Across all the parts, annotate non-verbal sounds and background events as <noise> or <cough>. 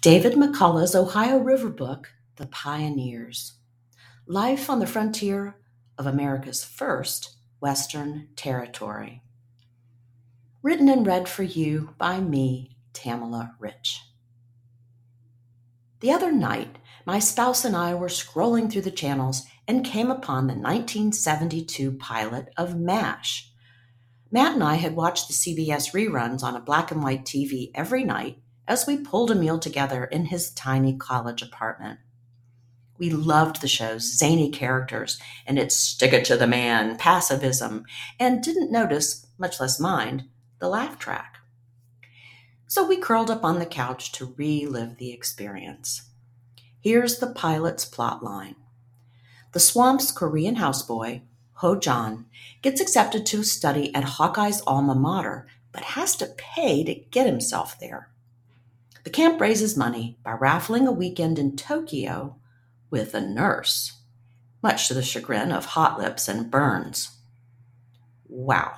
David McCullough's Ohio River book, The Pioneers Life on the Frontier of America's First Western Territory. Written and read for you by me, Tamela Rich. The other night, my spouse and I were scrolling through the channels and came upon the 1972 pilot of MASH. Matt and I had watched the CBS reruns on a black and white TV every night as we pulled a meal together in his tiny college apartment. We loved the show's zany characters and its stick it to the man pacifism, and didn't notice, much less mind, the laugh track. So we curled up on the couch to relive the experience. Here's the pilot's plot line The swamp's Korean houseboy, Ho Jon, gets accepted to study at Hawkeye's alma mater, but has to pay to get himself there. The camp raises money by raffling a weekend in Tokyo with a nurse, much to the chagrin of Hot Lips and Burns. Wow,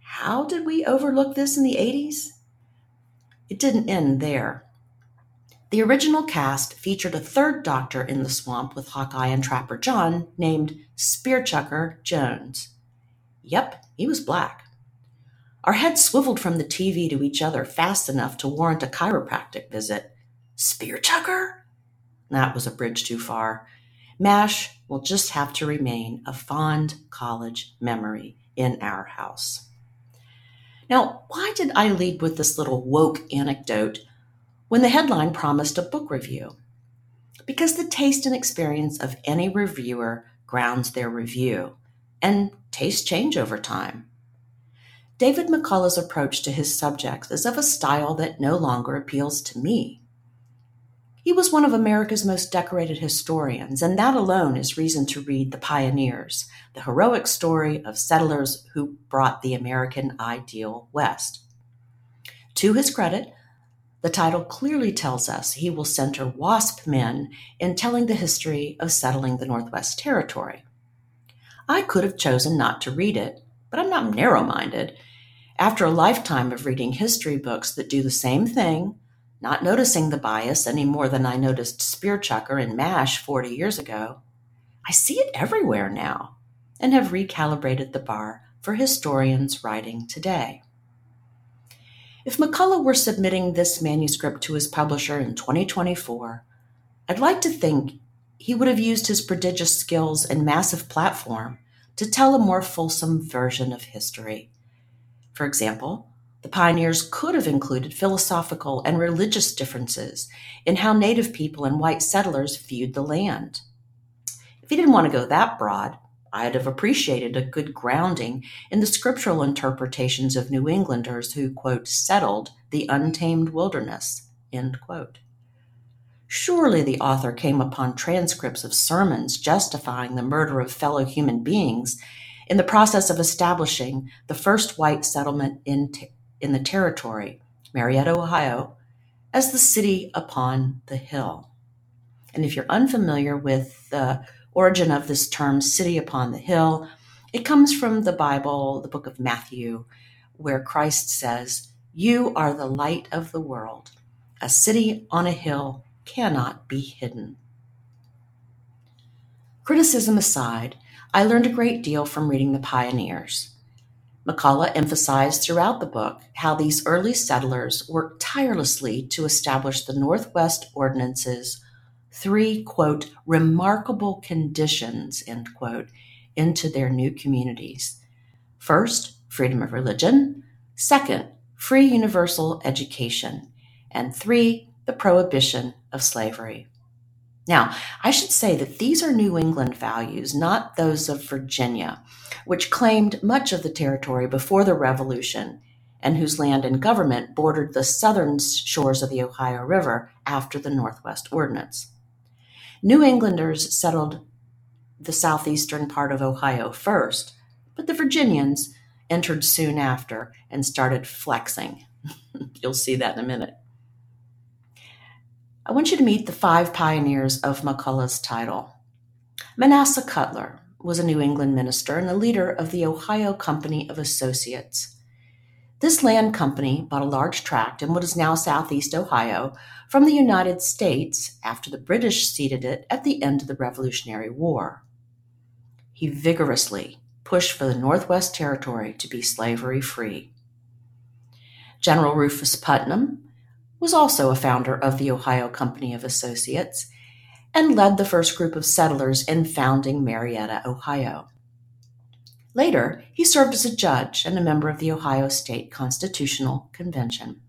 how did we overlook this in the 80s? It didn't end there. The original cast featured a third doctor in the swamp with Hawkeye and Trapper John named Spearchucker Jones. Yep, he was black. Our heads swiveled from the TV to each other fast enough to warrant a chiropractic visit. Spear chucker? That was a bridge too far. MASH will just have to remain a fond college memory in our house. Now, why did I lead with this little woke anecdote when the headline promised a book review? Because the taste and experience of any reviewer grounds their review, and tastes change over time. David McCullough's approach to his subjects is of a style that no longer appeals to me. He was one of America's most decorated historians, and that alone is reason to read The Pioneers, the heroic story of settlers who brought the American ideal west. To his credit, the title clearly tells us he will center WASP men in telling the history of settling the Northwest Territory. I could have chosen not to read it, but I'm not narrow minded after a lifetime of reading history books that do the same thing, not noticing the bias any more than I noticed Spearchucker and MASH 40 years ago, I see it everywhere now and have recalibrated the bar for historians writing today. If McCullough were submitting this manuscript to his publisher in 2024, I'd like to think he would have used his prodigious skills and massive platform to tell a more fulsome version of history for example, the pioneers could have included philosophical and religious differences in how Native people and white settlers viewed the land. If he didn't want to go that broad, I'd have appreciated a good grounding in the scriptural interpretations of New Englanders who, quote, settled the untamed wilderness, end quote. Surely the author came upon transcripts of sermons justifying the murder of fellow human beings in the process of establishing the first white settlement in, in the territory, Marietta, Ohio, as the city upon the hill. And if you're unfamiliar with the origin of this term, city upon the hill, it comes from the Bible, the book of Matthew, where Christ says, You are the light of the world. A city on a hill cannot be hidden. Criticism aside, I learned a great deal from reading The Pioneers. McCullough emphasized throughout the book how these early settlers worked tirelessly to establish the Northwest Ordinance's three, quote, remarkable conditions, end quote, into their new communities. First, freedom of religion. Second, free universal education. And three, the prohibition of slavery. Now, I should say that these are New England values, not those of Virginia, which claimed much of the territory before the Revolution and whose land and government bordered the southern shores of the Ohio River after the Northwest Ordinance. New Englanders settled the southeastern part of Ohio first, but the Virginians entered soon after and started flexing. <laughs> You'll see that in a minute. I want you to meet the five pioneers of McCullough's title. Manasseh Cutler was a New England minister and a leader of the Ohio Company of Associates. This land company bought a large tract in what is now southeast Ohio from the United States after the British ceded it at the end of the Revolutionary War. He vigorously pushed for the Northwest Territory to be slavery free. General Rufus Putnam was also a founder of the Ohio Company of Associates and led the first group of settlers in founding Marietta, Ohio. Later, he served as a judge and a member of the Ohio State Constitutional Convention.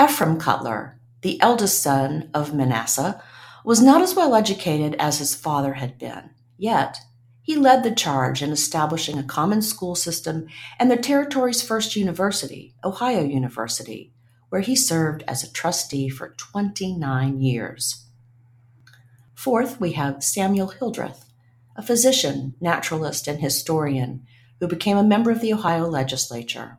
Ephraim Cutler, the eldest son of Manasseh, was not as well educated as his father had been, yet he led the charge in establishing a common school system and the territory's first university, Ohio University, where he served as a trustee for 29 years. Fourth, we have Samuel Hildreth, a physician, naturalist, and historian who became a member of the Ohio legislature.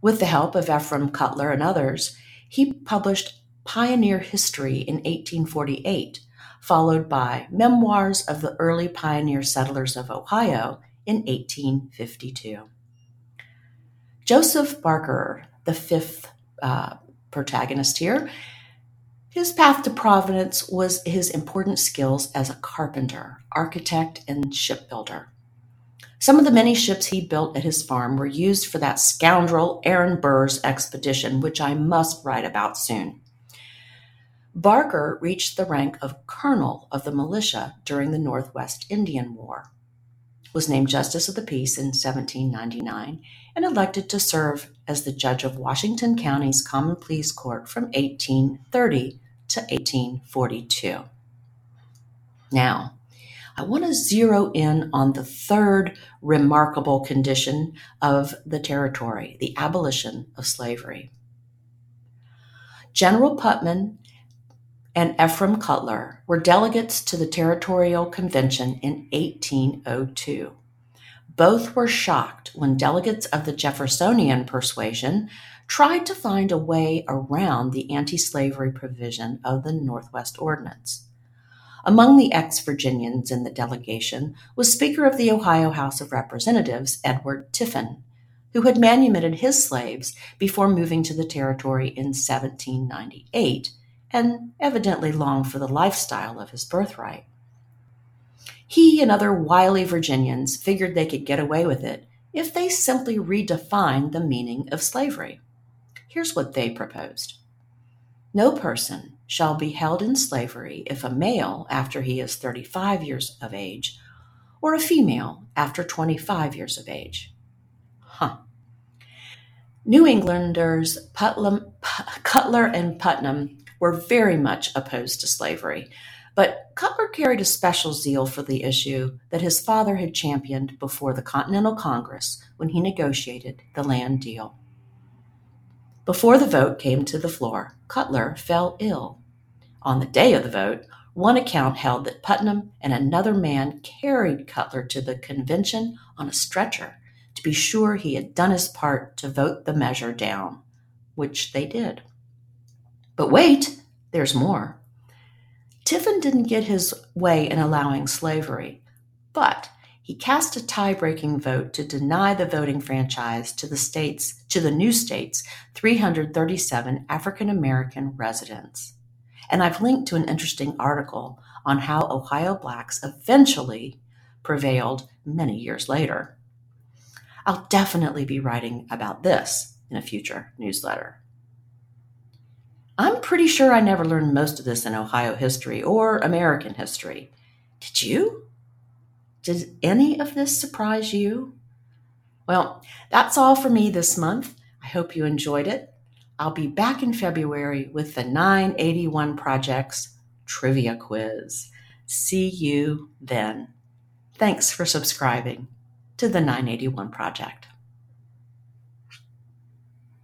With the help of Ephraim Cutler and others, he published Pioneer History in 1848, followed by Memoirs of the Early Pioneer Settlers of Ohio in 1852. Joseph Barker, the fifth uh, protagonist here, his path to providence was his important skills as a carpenter, architect, and shipbuilder. Some of the many ships he built at his farm were used for that scoundrel Aaron Burr's expedition, which I must write about soon. Barker reached the rank of colonel of the militia during the Northwest Indian War, was named Justice of the Peace in 1799, and elected to serve as the judge of Washington County's Common Pleas Court from 1830 to 1842. Now, I want to zero in on the third remarkable condition of the territory the abolition of slavery. General Putnam and Ephraim Cutler were delegates to the Territorial Convention in 1802. Both were shocked when delegates of the Jeffersonian persuasion tried to find a way around the anti slavery provision of the Northwest Ordinance. Among the ex Virginians in the delegation was Speaker of the Ohio House of Representatives Edward Tiffin, who had manumitted his slaves before moving to the territory in 1798 and evidently longed for the lifestyle of his birthright. He and other wily Virginians figured they could get away with it if they simply redefined the meaning of slavery. Here's what they proposed No person shall be held in slavery if a male after he is 35 years of age, or a female after 25 years of age. Huh. New Englanders Putlam, Cutler and Putnam were very much opposed to slavery, but Cutler carried a special zeal for the issue that his father had championed before the Continental Congress when he negotiated the land deal. Before the vote came to the floor, Cutler fell ill. On the day of the vote, one account held that Putnam and another man carried Cutler to the convention on a stretcher to be sure he had done his part to vote the measure down, which they did. But wait, there's more. Tiffin didn't get his way in allowing slavery, but he cast a tie-breaking vote to deny the voting franchise to the states to the new states 337 African American residents. And I've linked to an interesting article on how Ohio blacks eventually prevailed many years later. I'll definitely be writing about this in a future newsletter. I'm pretty sure I never learned most of this in Ohio history or American history. Did you? Did any of this surprise you? Well, that's all for me this month. I hope you enjoyed it. I'll be back in February with the 981 Project's trivia quiz. See you then. Thanks for subscribing to the 981 Project.